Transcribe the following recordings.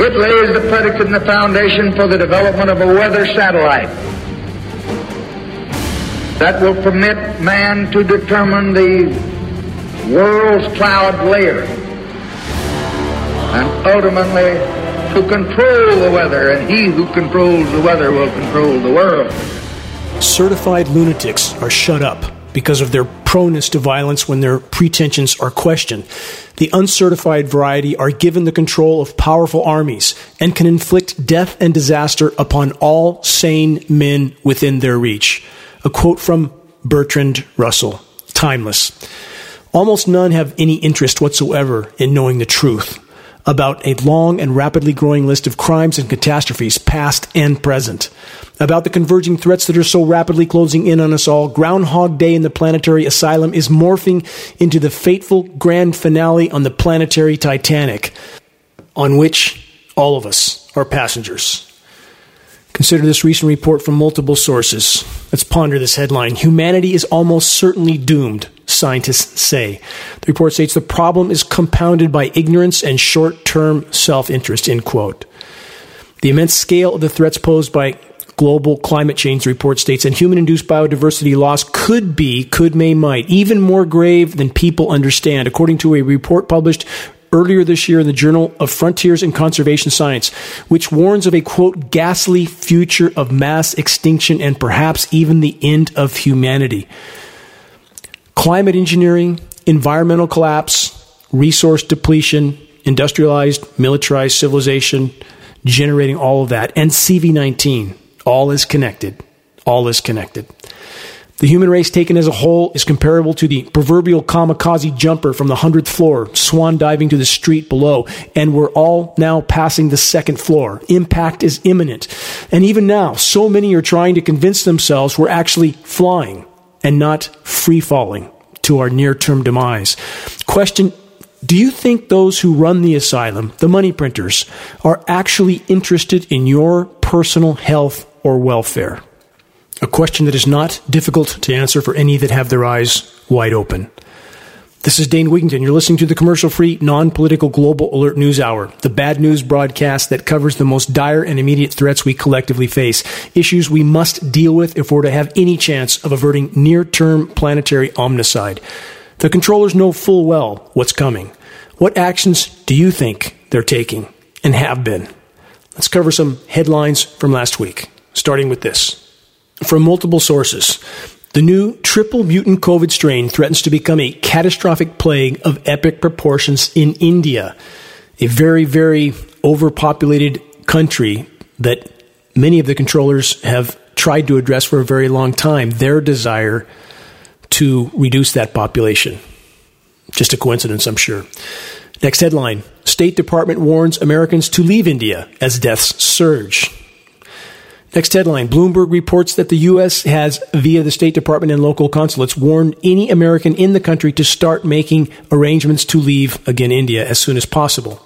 It lays the predicate and the foundation for the development of a weather satellite that will permit man to determine the world's cloud layer and ultimately to control the weather, and he who controls the weather will control the world. Certified lunatics are shut up because of their proneness to violence when their pretensions are questioned. The uncertified variety are given the control of powerful armies and can inflict death and disaster upon all sane men within their reach. A quote from Bertrand Russell Timeless. Almost none have any interest whatsoever in knowing the truth about a long and rapidly growing list of crimes and catastrophes, past and present, about the converging threats that are so rapidly closing in on us all. Groundhog Day in the planetary asylum is morphing into the fateful grand finale on the planetary Titanic, on which all of us are passengers. Consider this recent report from multiple sources. Let's ponder this headline. Humanity is almost certainly doomed, scientists say. The report states the problem is compounded by ignorance and short term self interest, end quote. The immense scale of the threats posed by global climate change, the report states, and human induced biodiversity loss could be, could, may, might, even more grave than people understand, according to a report published earlier this year in the Journal of Frontiers in Conservation Science, which warns of a quote, ghastly future of mass extinction and perhaps even the end of humanity. Climate engineering, environmental collapse, resource depletion, industrialized, militarized civilization, generating all of that, and CV19. All is connected. All is connected. The human race taken as a whole is comparable to the proverbial kamikaze jumper from the 100th floor, swan diving to the street below, and we're all now passing the second floor. Impact is imminent. And even now, so many are trying to convince themselves we're actually flying and not free falling to our near term demise. Question do you think those who run the asylum, the money printers, are actually interested in your personal health or welfare? A question that is not difficult to answer for any that have their eyes wide open. This is Dane Wigington. You're listening to the commercial free, non political global alert news hour, the bad news broadcast that covers the most dire and immediate threats we collectively face, issues we must deal with if we're to have any chance of averting near term planetary omnicide. The controllers know full well what's coming. What actions do you think they're taking and have been? Let's cover some headlines from last week, starting with this from multiple sources. The new triple mutant COVID strain threatens to become a catastrophic plague of epic proportions in India, a very, very overpopulated country that many of the controllers have tried to address for a very long time their desire to reduce that population. Just a coincidence, I'm sure. Next headline State Department warns Americans to leave India as deaths surge. Next headline Bloomberg reports that the U.S. has, via the State Department and local consulates, warned any American in the country to start making arrangements to leave, again, India as soon as possible.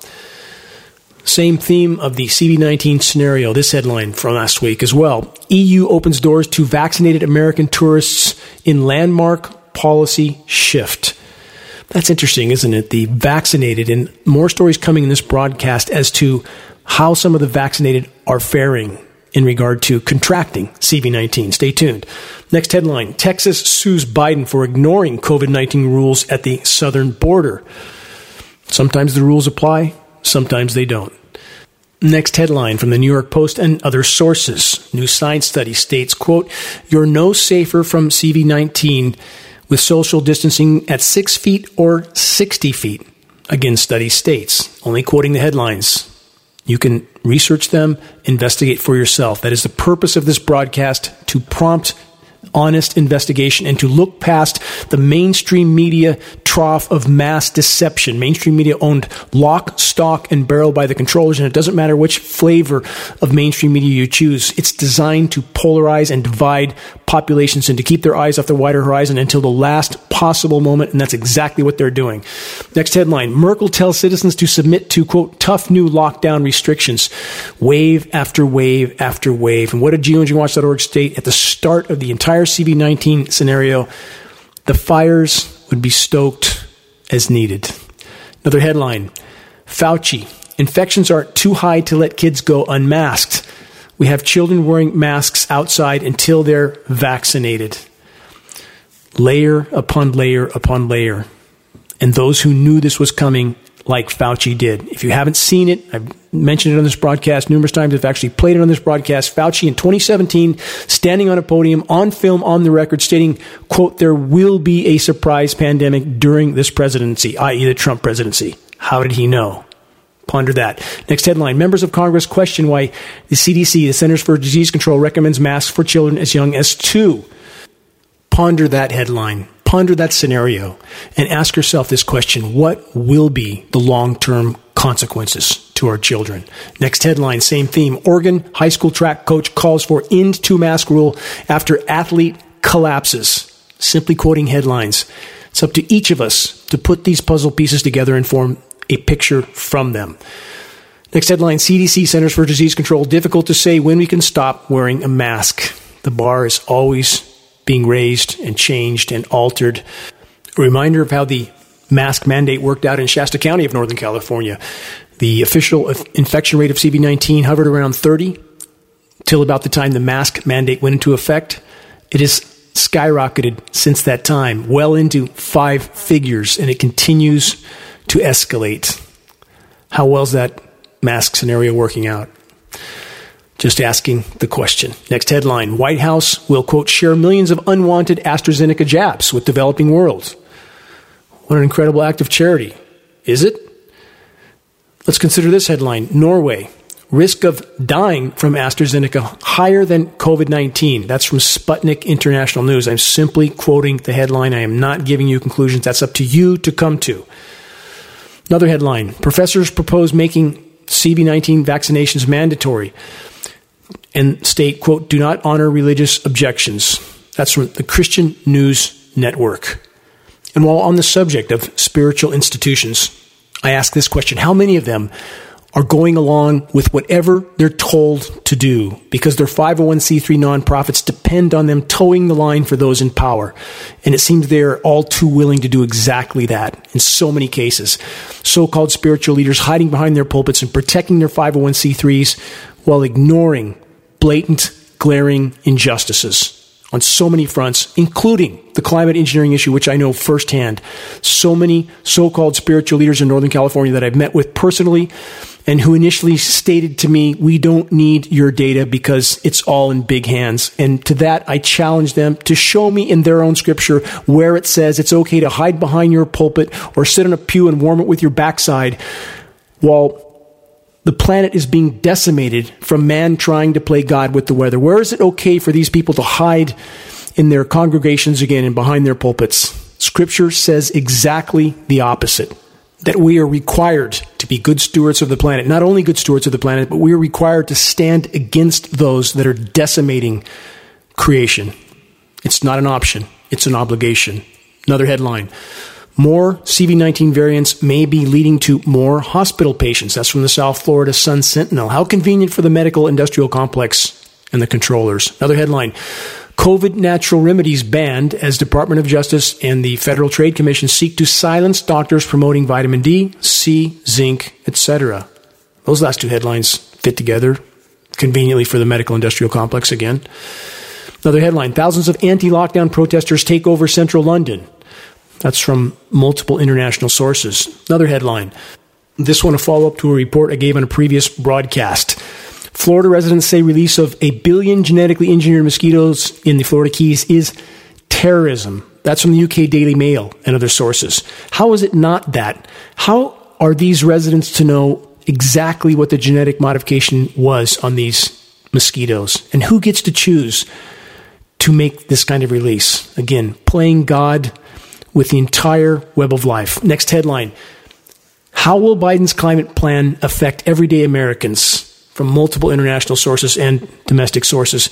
Same theme of the CV19 scenario, this headline from last week as well. EU opens doors to vaccinated American tourists in landmark policy shift. That's interesting, isn't it? The vaccinated, and more stories coming in this broadcast as to how some of the vaccinated are faring in regard to contracting CV19. Stay tuned. Next headline Texas sues Biden for ignoring COVID 19 rules at the southern border. Sometimes the rules apply, sometimes they don't. Next headline from the New York Post and other sources. New science study states, quote, you're no safer from CV19 with social distancing at 6 feet or 60 feet. Again, study states, only quoting the headlines. You can research them, investigate for yourself. That is the purpose of this broadcast to prompt honest investigation and to look past the mainstream media trough of mass deception. Mainstream media owned lock, stock, and barrel by the controllers, and it doesn't matter which flavor of mainstream media you choose. It's designed to polarize and divide populations and to keep their eyes off the wider horizon until the last possible moment, and that's exactly what they're doing. Next headline Merkel tells citizens to submit to, quote, tough new lockdown restrictions, wave after wave after wave. And what did geoengineeringwatch.org state at the start of the entire CV19 scenario? The fires would be stoked as needed. Another headline Fauci Infections are too high to let kids go unmasked. We have children wearing masks outside until they're vaccinated. Layer upon layer upon layer. And those who knew this was coming, like Fauci did. If you haven't seen it, I've mentioned it on this broadcast numerous times. I've actually played it on this broadcast. Fauci in 2017, standing on a podium, on film, on the record, stating, quote, there will be a surprise pandemic during this presidency, i.e. the Trump presidency. How did he know? Ponder that. Next headline Members of Congress question why the CDC, the Centers for Disease Control, recommends masks for children as young as two. Ponder that headline. Ponder that scenario and ask yourself this question What will be the long term consequences to our children? Next headline, same theme. Oregon high school track coach calls for end to mask rule after athlete collapses. Simply quoting headlines. It's up to each of us to put these puzzle pieces together and form a picture from them. Next headline CDC Centers for Disease Control difficult to say when we can stop wearing a mask. The bar is always being raised and changed and altered. A reminder of how the mask mandate worked out in Shasta County of Northern California. The official infection rate of CV19 hovered around 30 till about the time the mask mandate went into effect. It has skyrocketed since that time, well into five figures, and it continues to escalate. How well is that mask scenario working out? Just asking the question. Next headline White House will, quote, share millions of unwanted AstraZeneca jabs with developing world. What an incredible act of charity. Is it? Let's consider this headline Norway. Risk of dying from AstraZeneca higher than COVID 19. That's from Sputnik International News. I'm simply quoting the headline. I am not giving you conclusions. That's up to you to come to. Another headline Professors propose making CV19 vaccinations mandatory and state, quote, do not honor religious objections. That's from the Christian News Network. And while on the subject of spiritual institutions, I ask this question How many of them are going along with whatever they're told to do because their 501c3 nonprofits depend on them toeing the line for those in power. And it seems they're all too willing to do exactly that in so many cases. So called spiritual leaders hiding behind their pulpits and protecting their 501c3s while ignoring blatant, glaring injustices on so many fronts, including the climate engineering issue, which I know firsthand. So many so called spiritual leaders in Northern California that I've met with personally and who initially stated to me, We don't need your data because it's all in big hands. And to that, I challenge them to show me in their own scripture where it says it's okay to hide behind your pulpit or sit in a pew and warm it with your backside while the planet is being decimated from man trying to play God with the weather. Where is it okay for these people to hide in their congregations again and behind their pulpits? Scripture says exactly the opposite that we are required to be good stewards of the planet. Not only good stewards of the planet, but we are required to stand against those that are decimating creation. It's not an option, it's an obligation. Another headline More CV19 variants may be leading to more hospital patients. That's from the South Florida Sun Sentinel. How convenient for the medical industrial complex and the controllers. Another headline COVID natural remedies banned as Department of Justice and the Federal Trade Commission seek to silence doctors promoting vitamin D, C, zinc, etc. Those last two headlines fit together conveniently for the medical industrial complex again. Another headline Thousands of anti lockdown protesters take over central London. That's from multiple international sources. Another headline. This one a follow up to a report I gave on a previous broadcast. Florida residents say release of a billion genetically engineered mosquitoes in the Florida Keys is terrorism. That's from the UK Daily Mail and other sources. How is it not that? How are these residents to know exactly what the genetic modification was on these mosquitoes? And who gets to choose to make this kind of release? Again, playing God with the entire web of life. Next headline How will Biden's climate plan affect everyday Americans? from multiple international sources and domestic sources.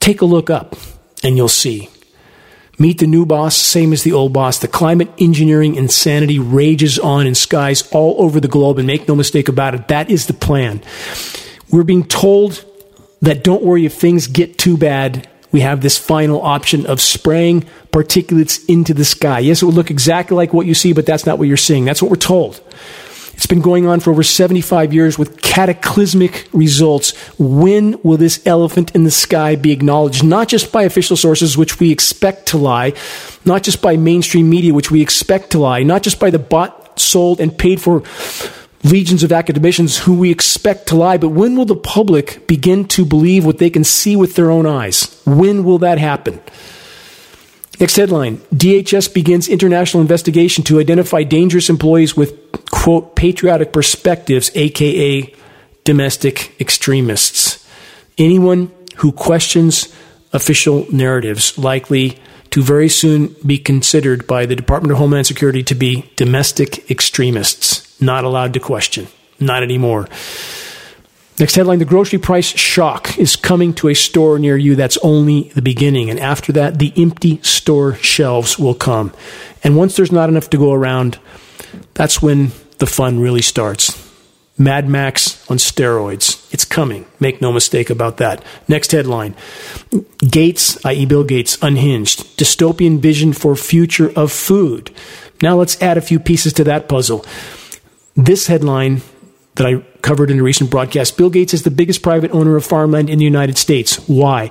Take a look up and you'll see. Meet the new boss, same as the old boss. The climate engineering insanity rages on in skies all over the globe, and make no mistake about it, that is the plan. We're being told that don't worry if things get too bad, we have this final option of spraying particulates into the sky. Yes, it will look exactly like what you see, but that's not what you're seeing. That's what we're told. It's been going on for over 75 years with cataclysmic results. When will this elephant in the sky be acknowledged? Not just by official sources, which we expect to lie, not just by mainstream media, which we expect to lie, not just by the bought, sold, and paid for legions of academicians who we expect to lie, but when will the public begin to believe what they can see with their own eyes? When will that happen? Next headline DHS begins international investigation to identify dangerous employees with, quote, patriotic perspectives, aka domestic extremists. Anyone who questions official narratives likely to very soon be considered by the Department of Homeland Security to be domestic extremists. Not allowed to question. Not anymore. Next headline The grocery price shock is coming to a store near you. That's only the beginning. And after that, the empty store shelves will come. And once there's not enough to go around, that's when the fun really starts. Mad Max on steroids. It's coming. Make no mistake about that. Next headline Gates, i.e., Bill Gates, unhinged. Dystopian vision for future of food. Now let's add a few pieces to that puzzle. This headline that I covered in a recent broadcast Bill Gates is the biggest private owner of farmland in the United States. Why?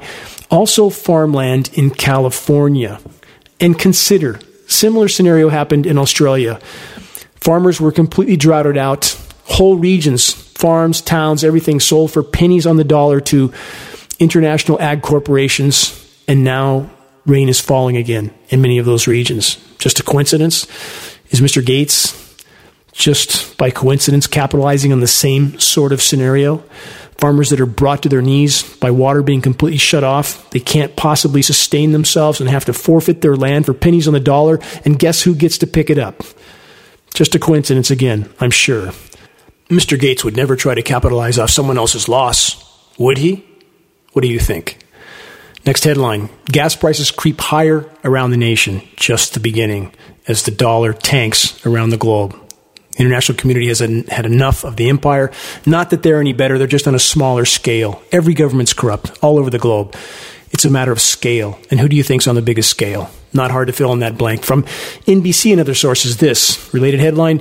Also, farmland in California. And consider similar scenario happened in Australia. Farmers were completely droughted out, whole regions, farms, towns, everything sold for pennies on the dollar to international ag corporations, and now rain is falling again in many of those regions. Just a coincidence? Is Mr. Gates just by coincidence capitalizing on the same sort of scenario. Farmers that are brought to their knees by water being completely shut off. They can't possibly sustain themselves and have to forfeit their land for pennies on the dollar. And guess who gets to pick it up? Just a coincidence again, I'm sure. Mr. Gates would never try to capitalize off someone else's loss, would he? What do you think? Next headline Gas prices creep higher around the nation, just the beginning, as the dollar tanks around the globe. International community has had enough of the empire. Not that they're any better, they're just on a smaller scale. Every government's corrupt all over the globe. It's a matter of scale. And who do you think's on the biggest scale? Not hard to fill in that blank. From NBC and other sources, this related headline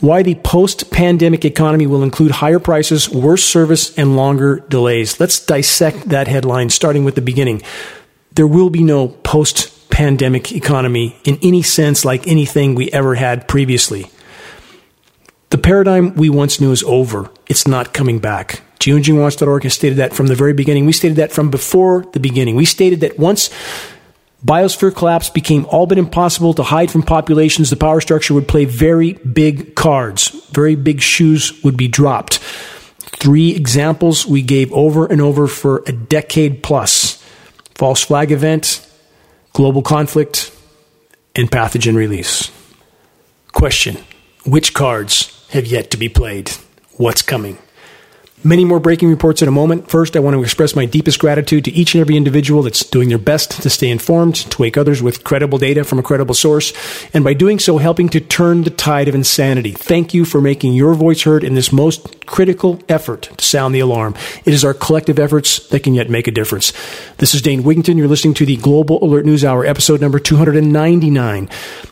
Why the post pandemic economy will include higher prices, worse service, and longer delays. Let's dissect that headline, starting with the beginning. There will be no post pandemic economy in any sense like anything we ever had previously. The paradigm we once knew is over. It's not coming back. GeoengineeringWatch.org has stated that from the very beginning. We stated that from before the beginning. We stated that once biosphere collapse became all but impossible to hide from populations, the power structure would play very big cards. Very big shoes would be dropped. Three examples we gave over and over for a decade plus false flag event, global conflict, and pathogen release. Question Which cards have yet to be played. What's coming? Many more breaking reports in a moment. First, I want to express my deepest gratitude to each and every individual that's doing their best to stay informed, to wake others with credible data from a credible source, and by doing so, helping to turn the tide of insanity. Thank you for making your voice heard in this most critical effort to sound the alarm. It is our collective efforts that can yet make a difference. This is Dane Wigington. You're listening to the Global Alert News Hour, episode number 299,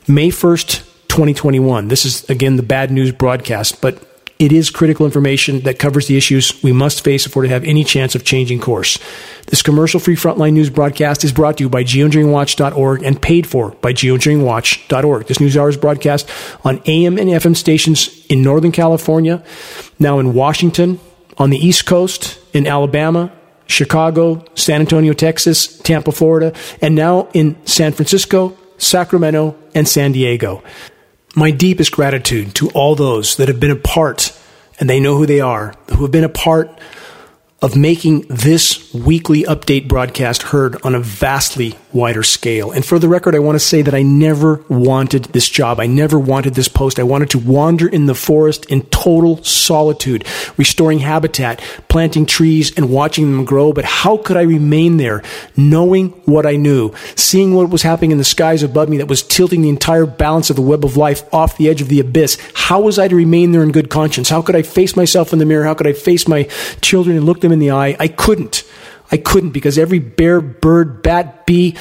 May 1st, 2021. This is, again, the bad news broadcast, but it is critical information that covers the issues we must face if we're to have any chance of changing course. This commercial free frontline news broadcast is brought to you by geoengineeringwatch.org and paid for by geoengineeringwatch.org. This news hour is broadcast on AM and FM stations in Northern California, now in Washington, on the East Coast, in Alabama, Chicago, San Antonio, Texas, Tampa, Florida, and now in San Francisco, Sacramento, and San Diego. My deepest gratitude to all those that have been a part, and they know who they are, who have been a part of making this weekly update broadcast heard on a vastly wider scale. And for the record, I want to say that I never wanted this job. I never wanted this post. I wanted to wander in the forest in total solitude, restoring habitat, planting trees, and watching them grow. But how could I remain there, knowing what I knew, seeing what was happening in the skies above me that was tilting the entire balance of the web of life off the edge of the abyss? How was I to remain there in good conscience? How could I face myself in the mirror? How could I face my children and look them in the eye? I couldn't. I couldn't because every bear, bird, bat, bee,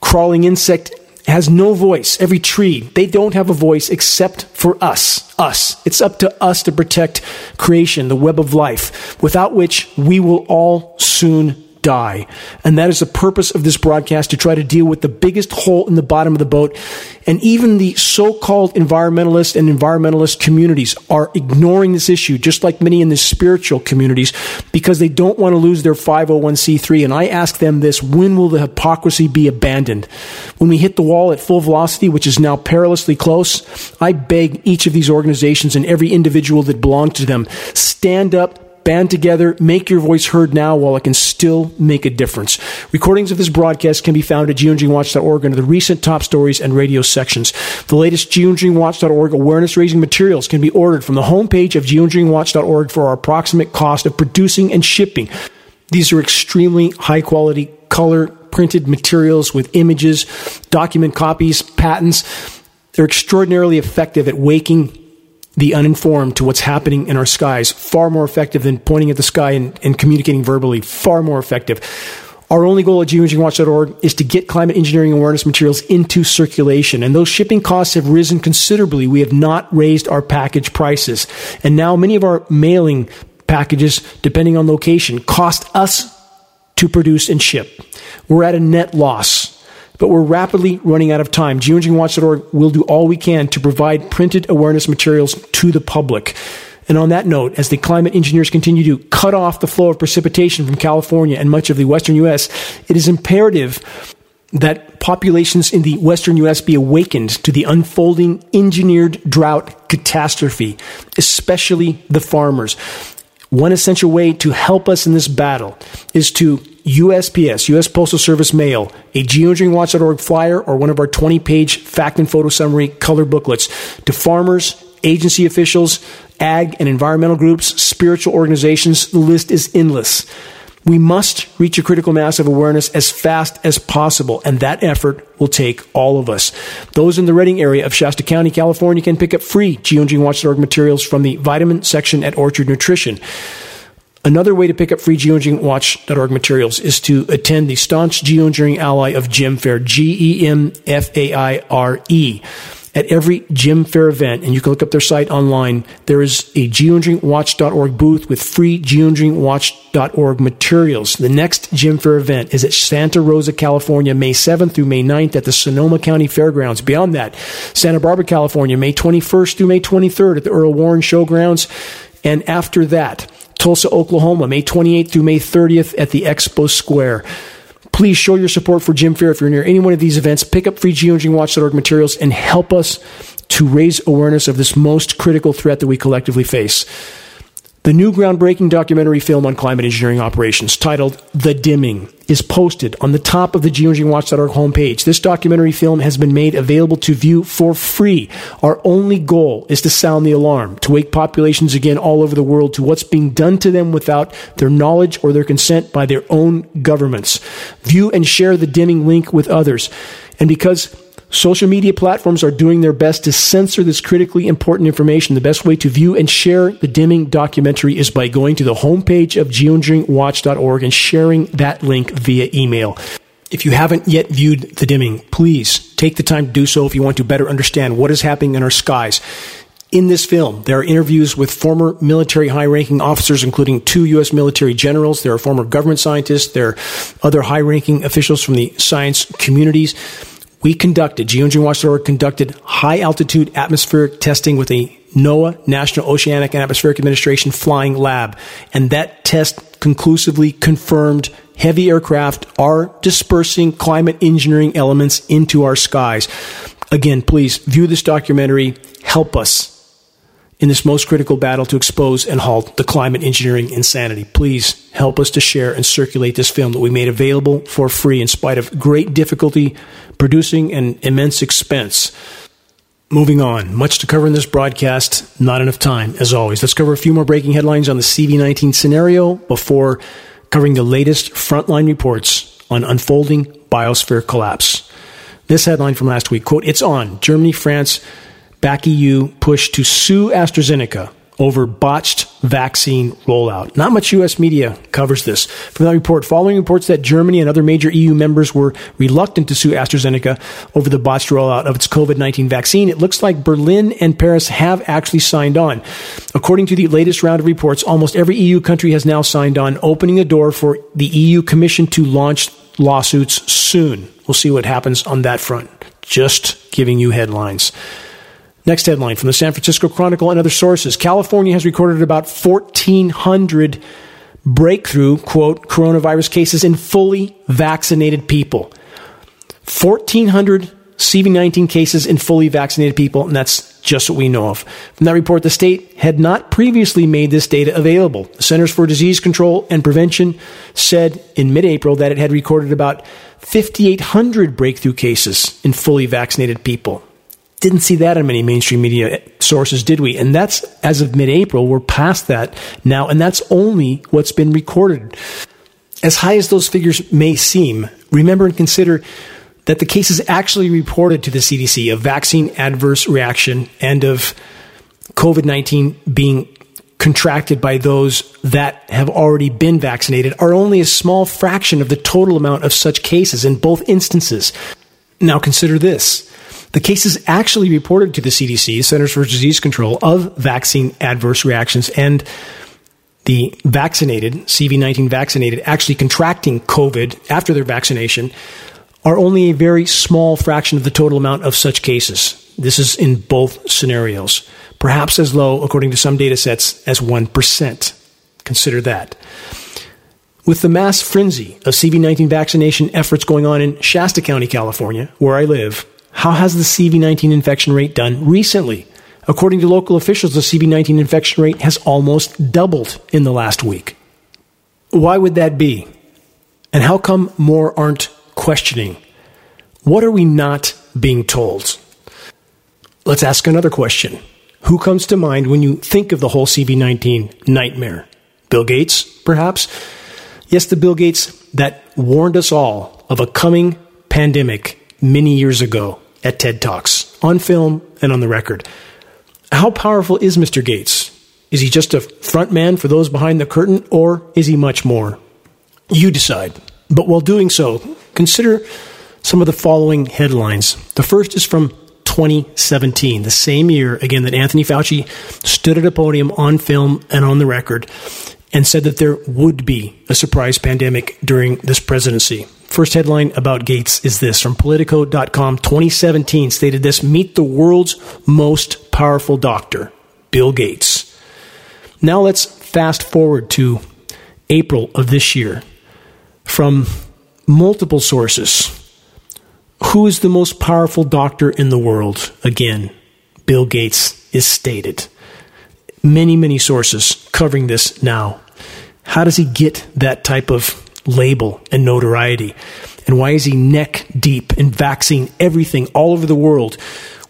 crawling insect has no voice. Every tree, they don't have a voice except for us. Us. It's up to us to protect creation, the web of life, without which we will all soon die. And that is the purpose of this broadcast to try to deal with the biggest hole in the bottom of the boat. And even the so-called environmentalist and environmentalist communities are ignoring this issue, just like many in the spiritual communities, because they don't want to lose their 501c3. And I ask them this, when will the hypocrisy be abandoned? When we hit the wall at full velocity, which is now perilously close, I beg each of these organizations and every individual that belongs to them, stand up, Band together, make your voice heard now while it can still make a difference. Recordings of this broadcast can be found at geoengineeringwatch.org under the recent top stories and radio sections. The latest geoengineeringwatch.org awareness raising materials can be ordered from the homepage of geoengineeringwatch.org for our approximate cost of producing and shipping. These are extremely high quality color printed materials with images, document copies, patents. They're extraordinarily effective at waking the uninformed to what's happening in our skies. Far more effective than pointing at the sky and, and communicating verbally. Far more effective. Our only goal at geoengineeringwatch.org is to get climate engineering awareness materials into circulation. And those shipping costs have risen considerably. We have not raised our package prices. And now many of our mailing packages, depending on location, cost us to produce and ship. We're at a net loss but we're rapidly running out of time. Geoengineeringwatch.org will do all we can to provide printed awareness materials to the public. And on that note, as the climate engineers continue to cut off the flow of precipitation from California and much of the western U.S., it is imperative that populations in the western U.S. be awakened to the unfolding engineered drought catastrophe, especially the farmers. One essential way to help us in this battle is to USPS, U.S. Postal Service mail, a geoengineeringwatch.org flyer, or one of our 20 page fact and photo summary color booklets to farmers, agency officials, ag and environmental groups, spiritual organizations. The list is endless. We must reach a critical mass of awareness as fast as possible, and that effort will take all of us. Those in the Redding area of Shasta County, California can pick up free geoengineeringwatch.org materials from the vitamin section at Orchard Nutrition. Another way to pick up free geoengineeringwatch.org materials is to attend the Staunch Geoengineering Ally of Gem Faire, G E M F A I R E. At every Gem Faire event, and you can look up their site online, there is a geoengineeringwatch.org booth with free geoengineeringwatch.org materials. The next Gem Faire event is at Santa Rosa, California, May 7th through May 9th at the Sonoma County Fairgrounds. Beyond that, Santa Barbara, California, May 21st through May 23rd at the Earl Warren Showgrounds. And after that, Tulsa, Oklahoma, May 28th through May 30th at the Expo Square. Please show your support for Gem Faire if you're near any one of these events. Pick up free geoengineeringwatch.org materials and help us to raise awareness of this most critical threat that we collectively face. The new groundbreaking documentary film on climate engineering operations, titled The Dimming, is posted on the top of the geoengineeringwatch.org homepage. This documentary film has been made available to view for free. Our only goal is to sound the alarm, to wake populations again all over the world to what's being done to them without their knowledge or their consent by their own governments. View and share the dimming link with others. And because Social media platforms are doing their best to censor this critically important information. The best way to view and share the dimming documentary is by going to the homepage of geoengineeringwatch.org and sharing that link via email. If you haven't yet viewed the dimming, please take the time to do so if you want to better understand what is happening in our skies. In this film, there are interviews with former military high ranking officers, including two U.S. military generals. There are former government scientists. There are other high ranking officials from the science communities we conducted, geoengineeringwatch.org conducted high altitude atmospheric testing with a NOAA, National Oceanic and Atmospheric Administration flying lab. And that test conclusively confirmed heavy aircraft are dispersing climate engineering elements into our skies. Again, please view this documentary. Help us in this most critical battle to expose and halt the climate engineering insanity. Please help us to share and circulate this film that we made available for free in spite of great difficulty producing and immense expense. Moving on, much to cover in this broadcast, not enough time, as always. Let's cover a few more breaking headlines on the CV19 scenario before covering the latest frontline reports on unfolding biosphere collapse. This headline from last week quote, It's on. Germany, France, back EU push to sue AstraZeneca over botched vaccine rollout. Not much U.S. media covers this. From that report, following reports that Germany and other major EU members were reluctant to sue AstraZeneca over the botched rollout of its COVID 19 vaccine, it looks like Berlin and Paris have actually signed on. According to the latest round of reports, almost every EU country has now signed on, opening the door for the EU Commission to launch lawsuits soon. We'll see what happens on that front. Just giving you headlines. Next headline from the San Francisco Chronicle and other sources California has recorded about 1,400 breakthrough, quote, coronavirus cases in fully vaccinated people. 1,400 CV19 cases in fully vaccinated people, and that's just what we know of. From that report, the state had not previously made this data available. The Centers for Disease Control and Prevention said in mid April that it had recorded about 5,800 breakthrough cases in fully vaccinated people. Didn't see that in many mainstream media sources, did we? And that's as of mid April. We're past that now, and that's only what's been recorded. As high as those figures may seem, remember and consider that the cases actually reported to the CDC of vaccine adverse reaction and of COVID 19 being contracted by those that have already been vaccinated are only a small fraction of the total amount of such cases in both instances. Now consider this. The cases actually reported to the CDC, Centers for Disease Control, of vaccine adverse reactions and the vaccinated, CV19 vaccinated, actually contracting COVID after their vaccination are only a very small fraction of the total amount of such cases. This is in both scenarios, perhaps as low, according to some data sets, as 1%. Consider that. With the mass frenzy of CV19 vaccination efforts going on in Shasta County, California, where I live, how has the CV19 infection rate done recently? According to local officials, the CV19 infection rate has almost doubled in the last week. Why would that be? And how come more aren't questioning? What are we not being told? Let's ask another question. Who comes to mind when you think of the whole CV19 nightmare? Bill Gates, perhaps? Yes, the Bill Gates that warned us all of a coming pandemic many years ago at TED Talks, on film and on the record. How powerful is Mr. Gates? Is he just a front man for those behind the curtain, or is he much more? You decide. But while doing so, consider some of the following headlines. The first is from 2017, the same year, again, that Anthony Fauci stood at a podium on film and on the record and said that there would be a surprise pandemic during this presidency. First headline about Gates is this from Politico.com 2017 stated this Meet the world's most powerful doctor, Bill Gates. Now let's fast forward to April of this year. From multiple sources, who is the most powerful doctor in the world? Again, Bill Gates is stated. Many, many sources covering this now. How does he get that type of label and notoriety? And why is he neck deep in vaccine everything all over the world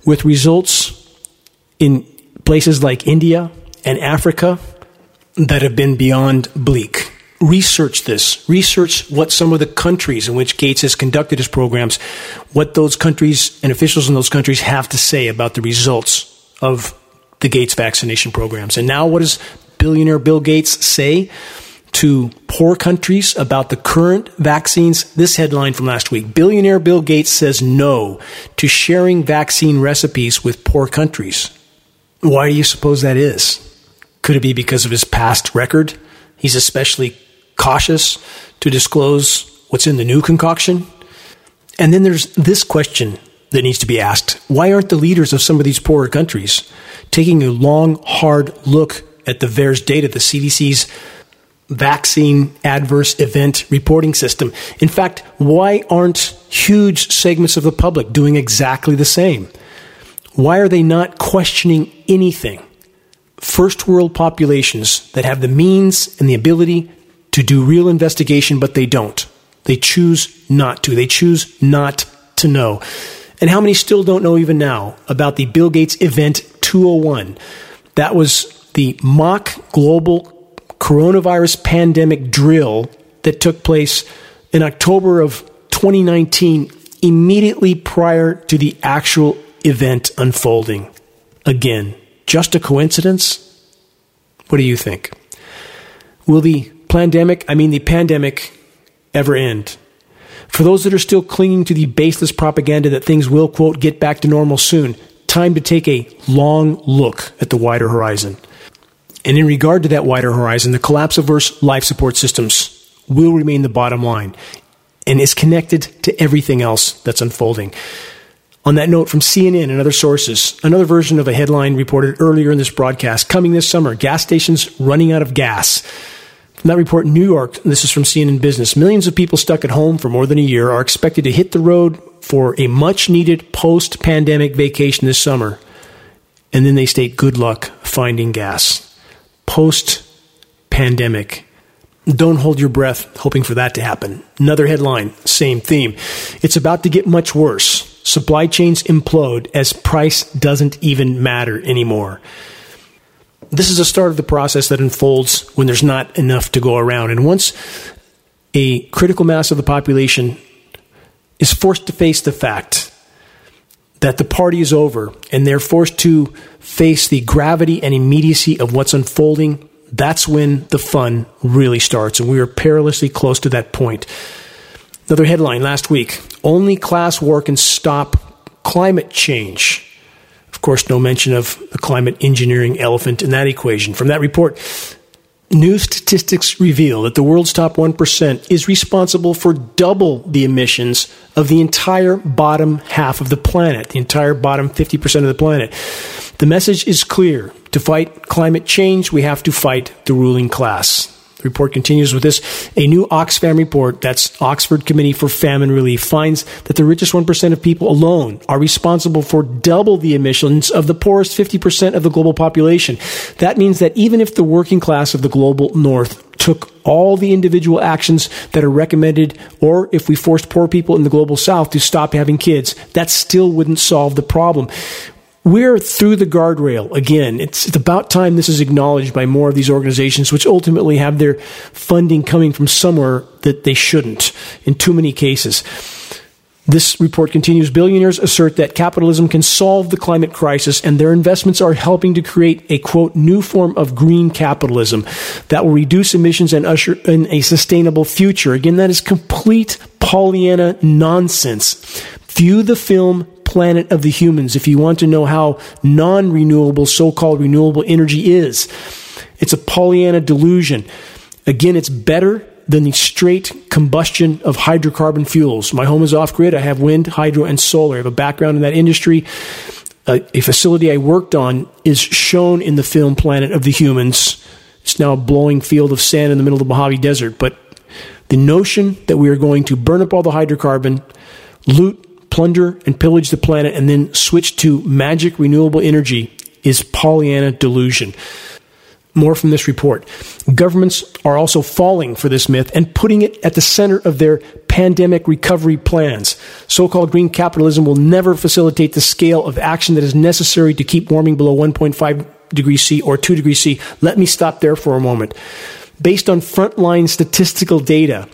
with results in places like India and Africa that have been beyond bleak? Research this. Research what some of the countries in which Gates has conducted his programs, what those countries and officials in those countries have to say about the results of the Gates vaccination programs. And now, what does billionaire Bill Gates say? To poor countries about the current vaccines. This headline from last week Billionaire Bill Gates says no to sharing vaccine recipes with poor countries. Why do you suppose that is? Could it be because of his past record? He's especially cautious to disclose what's in the new concoction. And then there's this question that needs to be asked Why aren't the leaders of some of these poorer countries taking a long, hard look at the VAERS data, the CDC's vaccine adverse event reporting system. In fact, why aren't huge segments of the public doing exactly the same? Why are they not questioning anything? First world populations that have the means and the ability to do real investigation, but they don't. They choose not to. They choose not to know. And how many still don't know even now about the Bill Gates Event 201? That was the mock global coronavirus pandemic drill that took place in October of 2019, immediately prior to the actual event unfolding. Again, just a coincidence? What do you think? Will the pandemic, I mean the pandemic, ever end? For those that are still clinging to the baseless propaganda that things will, quote, get back to normal soon, time to take a long look at the wider horizon. And in regard to that wider horizon, the collapse of Earth's life support systems will remain the bottom line and is connected to everything else that's unfolding. On that note, from CNN and other sources, another version of a headline reported earlier in this broadcast coming this summer gas stations running out of gas. From that report, in New York, this is from CNN Business, millions of people stuck at home for more than a year are expected to hit the road for a much needed post pandemic vacation this summer. And then they state good luck finding gas. Post pandemic. Don't hold your breath hoping for that to happen. Another headline, same theme. It's about to get much worse. Supply chains implode as price doesn't even matter anymore. This is a start of the process that unfolds when there's not enough to go around. And once a critical mass of the population is forced to face the fact that the party is over and they're forced to face the gravity and immediacy of what's unfolding, that's when the fun really starts. And we are perilously close to that point. Another headline last week only class war can stop climate change. Of course, no mention of the climate engineering elephant in that equation. From that report, new statistics reveal that the world's top 1% is responsible for double the emissions of the entire bottom half of the planet, the entire bottom 50% of the planet. The message is clear. To fight climate change, we have to fight the ruling class. The report continues with this. A new Oxfam report, that's Oxford Committee for Famine Relief, finds that the richest 1% of people alone are responsible for double the emissions of the poorest 50% of the global population. That means that even if the working class of the global north took all the individual actions that are recommended, or if we forced poor people in the global south to stop having kids, that still wouldn't solve the problem. We're through the guardrail again. It's, it's about time this is acknowledged by more of these organizations, which ultimately have their funding coming from somewhere that they shouldn't in too many cases. This report continues billionaires assert that capitalism can solve the climate crisis and their investments are helping to create a quote new form of green capitalism that will reduce emissions and usher in a sustainable future. Again, that is complete Pollyanna nonsense. View the film planet of the humans if you want to know how non renewable, so called renewable energy is. It's a Pollyanna delusion. Again, it's better than the straight combustion of hydrocarbon fuels. My home is off grid. I have wind, hydro, and solar. I have a background in that industry. Uh, a facility I worked on is shown in the film Planet of the Humans. It's now a blowing field of sand in the middle of the Mojave Desert. But the notion that we are going to burn up all the hydrocarbon, loot plunder and pillage the planet and then switch to magic renewable energy is Pollyanna delusion. More from this report. Governments are also falling for this myth and putting it at the center of their pandemic recovery plans. So called green capitalism will never facilitate the scale of action that is necessary to keep warming below 1.5 degrees C or 2 degrees C. Let me stop there for a moment. Based on frontline statistical data,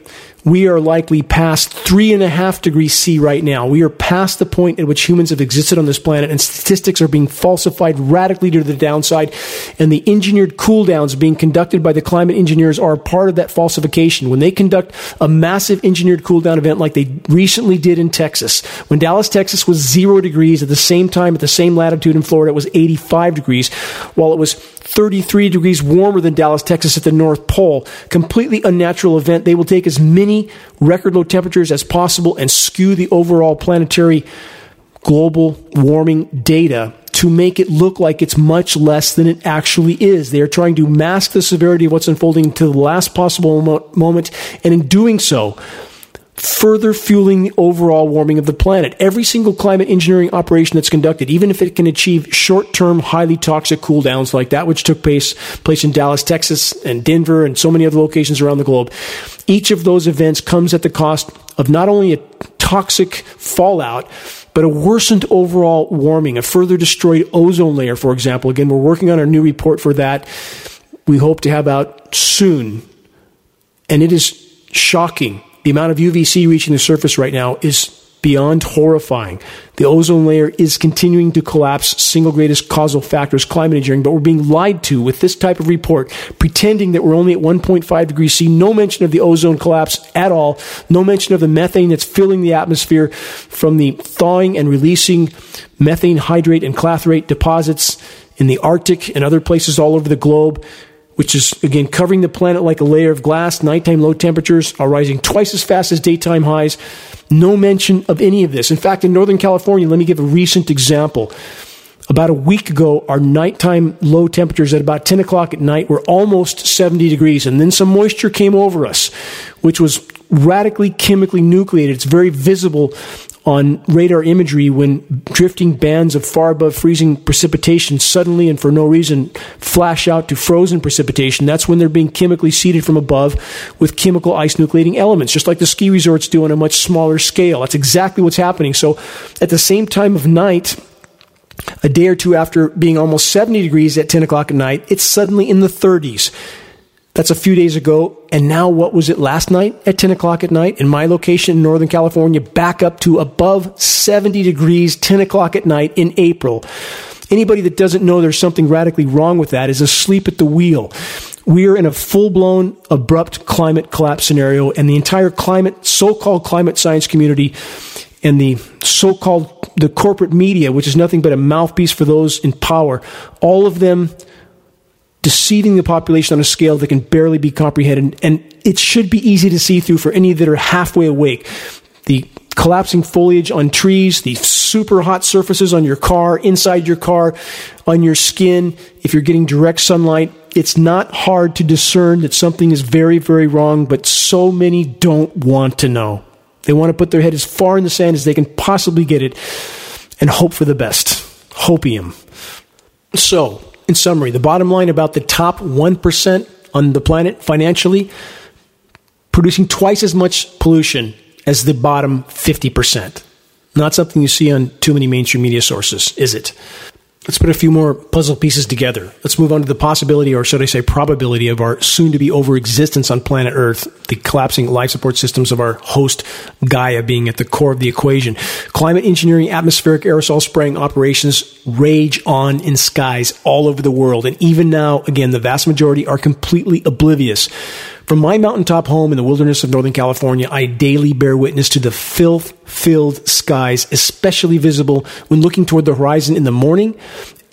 we are likely past three and a half degrees C right now. We are past the point at which humans have existed on this planet, and statistics are being falsified radically to the downside. And the engineered cool downs being conducted by the climate engineers are part of that falsification. When they conduct a massive engineered cool down event like they recently did in Texas, when Dallas, Texas was zero degrees at the same time, at the same latitude in Florida, it was 85 degrees, while it was 33 degrees warmer than Dallas, Texas at the North Pole. Completely unnatural event. They will take as many record low temperatures as possible and skew the overall planetary global warming data to make it look like it's much less than it actually is. They are trying to mask the severity of what's unfolding to the last possible moment, and in doing so, further fueling the overall warming of the planet. Every single climate engineering operation that's conducted, even if it can achieve short-term, highly toxic cool downs like that which took place, place in Dallas, Texas, and Denver, and so many other locations around the globe, each of those events comes at the cost of not only a toxic fallout, but a worsened overall warming, a further destroyed ozone layer, for example. Again, we're working on our new report for that. We hope to have out soon. And it is shocking the amount of UVC reaching the surface right now is beyond horrifying. The ozone layer is continuing to collapse, single greatest causal factor is climate engineering, but we're being lied to with this type of report, pretending that we're only at 1.5 degrees C. No mention of the ozone collapse at all. No mention of the methane that's filling the atmosphere from the thawing and releasing methane hydrate and clathrate deposits in the Arctic and other places all over the globe which is again covering the planet like a layer of glass. Nighttime low temperatures are rising twice as fast as daytime highs. No mention of any of this. In fact, in Northern California, let me give a recent example. About a week ago, our nighttime low temperatures at about 10 o'clock at night were almost 70 degrees, and then some moisture came over us, which was radically chemically nucleated. It's very visible on radar imagery when drifting bands of far above freezing precipitation suddenly and for no reason flash out to frozen precipitation. That's when they're being chemically seeded from above with chemical ice nucleating elements, just like the ski resorts do on a much smaller scale. That's exactly what's happening. So at the same time of night, a day or two after being almost 70 degrees at 10 o'clock at night, it's suddenly in the 30s. That's a few days ago. And now, what was it last night at 10 o'clock at night in my location in Northern California, back up to above 70 degrees, 10 o'clock at night in April. Anybody that doesn't know there's something radically wrong with that is asleep at the wheel. We are in a full blown abrupt climate collapse scenario, and the entire climate, so called climate science community, and the so called the corporate media, which is nothing but a mouthpiece for those in power, all of them deceiving the population on a scale that can barely be comprehended. And it should be easy to see through for any that are halfway awake. The collapsing foliage on trees, the super hot surfaces on your car, inside your car, on your skin, if you're getting direct sunlight, it's not hard to discern that something is very, very wrong, but so many don't want to know. They want to put their head as far in the sand as they can possibly get it and hope for the best. Hopium. So, in summary, the bottom line about the top 1% on the planet financially producing twice as much pollution as the bottom 50%. Not something you see on too many mainstream media sources, is it? Let's put a few more puzzle pieces together. Let's move on to the possibility, or should I say probability, of our soon to be over existence on planet Earth, the collapsing life support systems of our host Gaia being at the core of the equation. Climate engineering, atmospheric aerosol spraying operations rage on in skies all over the world. And even now, again, the vast majority are completely oblivious from my mountaintop home in the wilderness of Northern California, I daily bear witness to the filth filled skies, especially visible when looking toward the horizon in the morning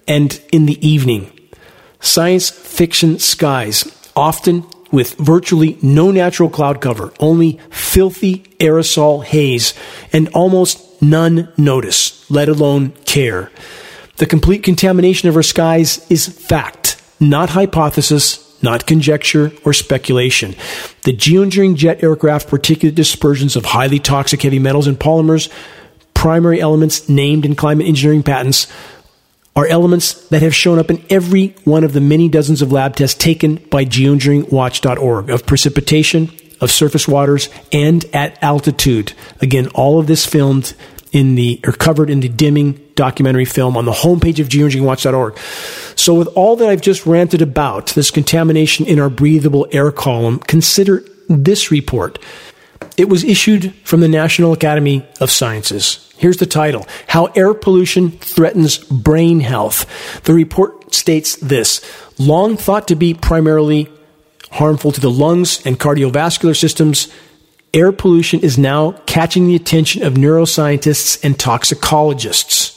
and in the evening. Science fiction skies, often with virtually no natural cloud cover, only filthy aerosol haze, and almost none notice, let alone care. The complete contamination of our skies is fact, not hypothesis, not conjecture or speculation. The geoengineering jet aircraft particulate dispersions of highly toxic heavy metals and polymers, primary elements named in climate engineering patents, are elements that have shown up in every one of the many dozens of lab tests taken by geoengineeringwatch.org of precipitation, of surface waters, and at altitude. Again, all of this filmed in the or covered in the dimming documentary film on the homepage of geoengineeringwatch.org. So with all that I've just ranted about, this contamination in our breathable air column, consider this report. It was issued from the National Academy of Sciences. Here's the title How Air Pollution Threatens Brain Health. The report states this long thought to be primarily harmful to the lungs and cardiovascular systems, air pollution is now catching the attention of neuroscientists and toxicologists.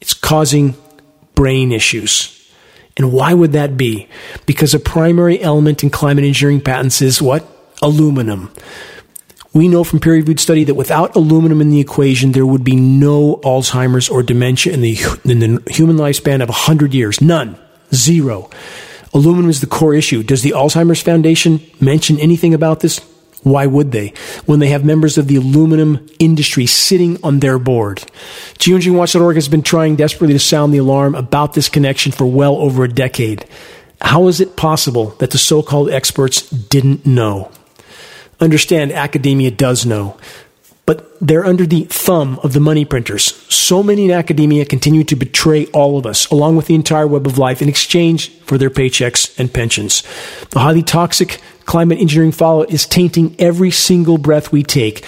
It's causing brain issues. And why would that be? Because a primary element in climate engineering patents is what? Aluminum. We know from peer reviewed study that without aluminum in the equation, there would be no Alzheimer's or dementia in the, in the human lifespan of 100 years. None. Zero. Aluminum is the core issue. Does the Alzheimer's Foundation mention anything about this? Why would they? When they have members of the aluminum industry sitting on their board. GeoengineeringWatch.org has been trying desperately to sound the alarm about this connection for well over a decade. How is it possible that the so called experts didn't know? Understand, academia does know but they're under the thumb of the money printers. So many in academia continue to betray all of us, along with the entire web of life, in exchange for their paychecks and pensions. The highly toxic climate engineering fallout is tainting every single breath we take.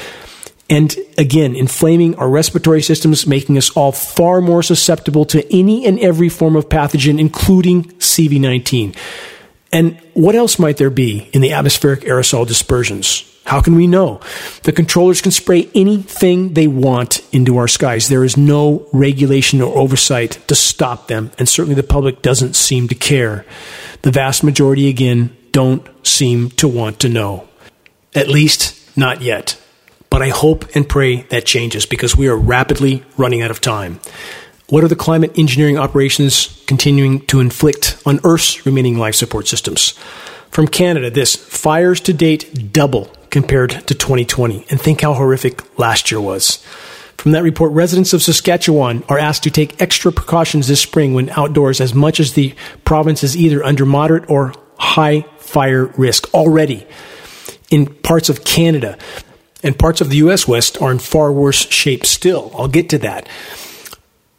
and again, inflaming our respiratory systems, making us all far more susceptible to any and every form of pathogen, including CV19. And what else might there be in the atmospheric aerosol dispersions? How can we know? The controllers can spray anything they want into our skies. There is no regulation or oversight to stop them, and certainly the public doesn't seem to care. The vast majority, again, don't seem to want to know. At least, not yet. But I hope and pray that changes because we are rapidly running out of time. What are the climate engineering operations continuing to inflict on Earth's remaining life support systems? From Canada, this fires to date double compared to 2020. And think how horrific last year was. From that report, residents of Saskatchewan are asked to take extra precautions this spring when outdoors, as much as the province is either under moderate or high fire risk already. In parts of Canada and parts of the US West are in far worse shape still. I'll get to that.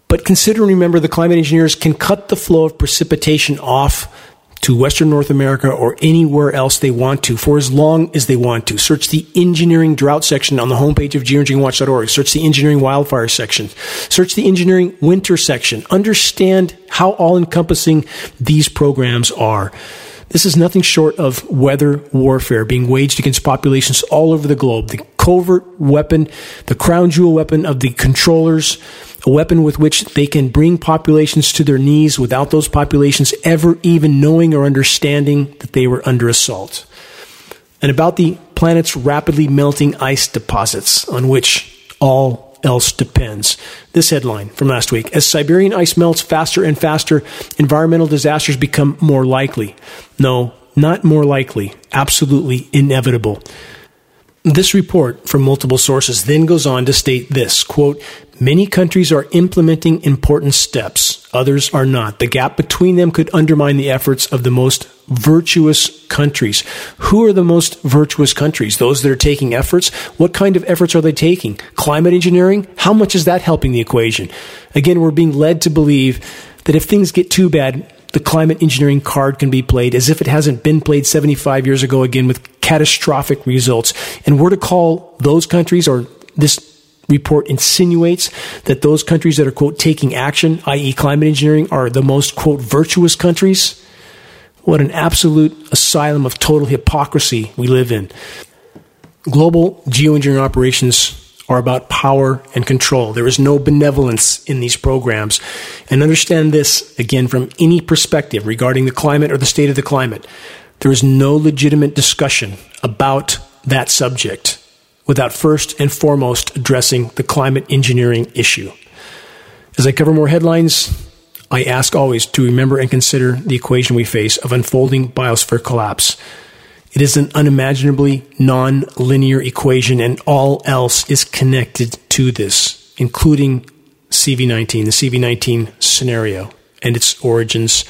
But consider and remember the climate engineers can cut the flow of precipitation off to Western North America or anywhere else they want to for as long as they want to. Search the engineering drought section on the homepage of geoengineeringwatch.org. Search the engineering wildfire section. Search the engineering winter section. Understand how all encompassing these programs are. This is nothing short of weather warfare being waged against populations all over the globe. The covert weapon, the crown jewel weapon of the controllers, a weapon with which they can bring populations to their knees without those populations ever even knowing or understanding that they were under assault. And about the planet's rapidly melting ice deposits on which all else depends. This headline from last week As Siberian ice melts faster and faster, environmental disasters become more likely. No, not more likely, absolutely inevitable. This report from multiple sources then goes on to state this quote, Many countries are implementing important steps, others are not. The gap between them could undermine the efforts of the most virtuous countries. Who are the most virtuous countries? Those that are taking efforts? What kind of efforts are they taking? Climate engineering? How much is that helping the equation? Again, we're being led to believe that if things get too bad, the climate engineering card can be played as if it hasn't been played 75 years ago again with catastrophic results. And we're to call those countries or this report insinuates that those countries that are, quote, taking action, i.e., climate engineering, are the most, quote, virtuous countries. What an absolute asylum of total hypocrisy we live in. Global geoengineering operations are about power and control. There is no benevolence in these programs. And understand this, again, from any perspective regarding the climate or the state of the climate. There is no legitimate discussion about that subject without first and foremost addressing the climate engineering issue. As I cover more headlines, I ask always to remember and consider the equation we face of unfolding biosphere collapse. It is an unimaginably non linear equation, and all else is connected to this, including CV19, the CV19 scenario, and its origins,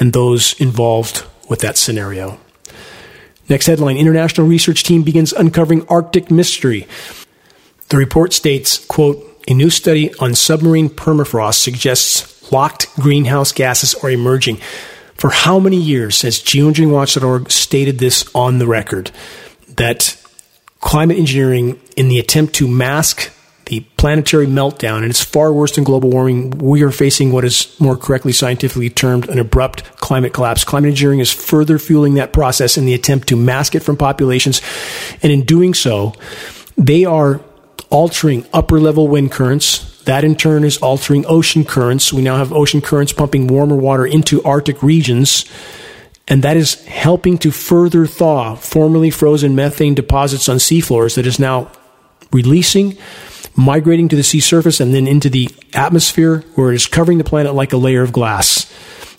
and those involved with that scenario. Next headline International research team begins uncovering Arctic mystery. The report states, quote, a new study on submarine permafrost suggests locked greenhouse gases are emerging. For how many years has geoengineeringwatch.org stated this on the record that climate engineering, in the attempt to mask the planetary meltdown, and it's far worse than global warming. We are facing what is more correctly scientifically termed an abrupt climate collapse. Climate engineering is further fueling that process in the attempt to mask it from populations. And in doing so, they are altering upper level wind currents. That in turn is altering ocean currents. We now have ocean currents pumping warmer water into Arctic regions. And that is helping to further thaw formerly frozen methane deposits on seafloors that is now releasing migrating to the sea surface and then into the atmosphere where it is covering the planet like a layer of glass.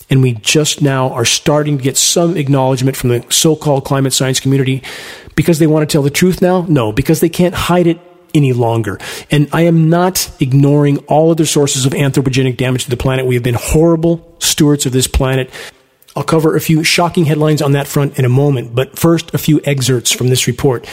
And we just now are starting to get some acknowledgement from the so called climate science community because they want to tell the truth now? No, because they can't hide it any longer. And I am not ignoring all other sources of anthropogenic damage to the planet. We have been horrible stewards of this planet. I'll cover a few shocking headlines on that front in a moment, but first, a few excerpts from this report.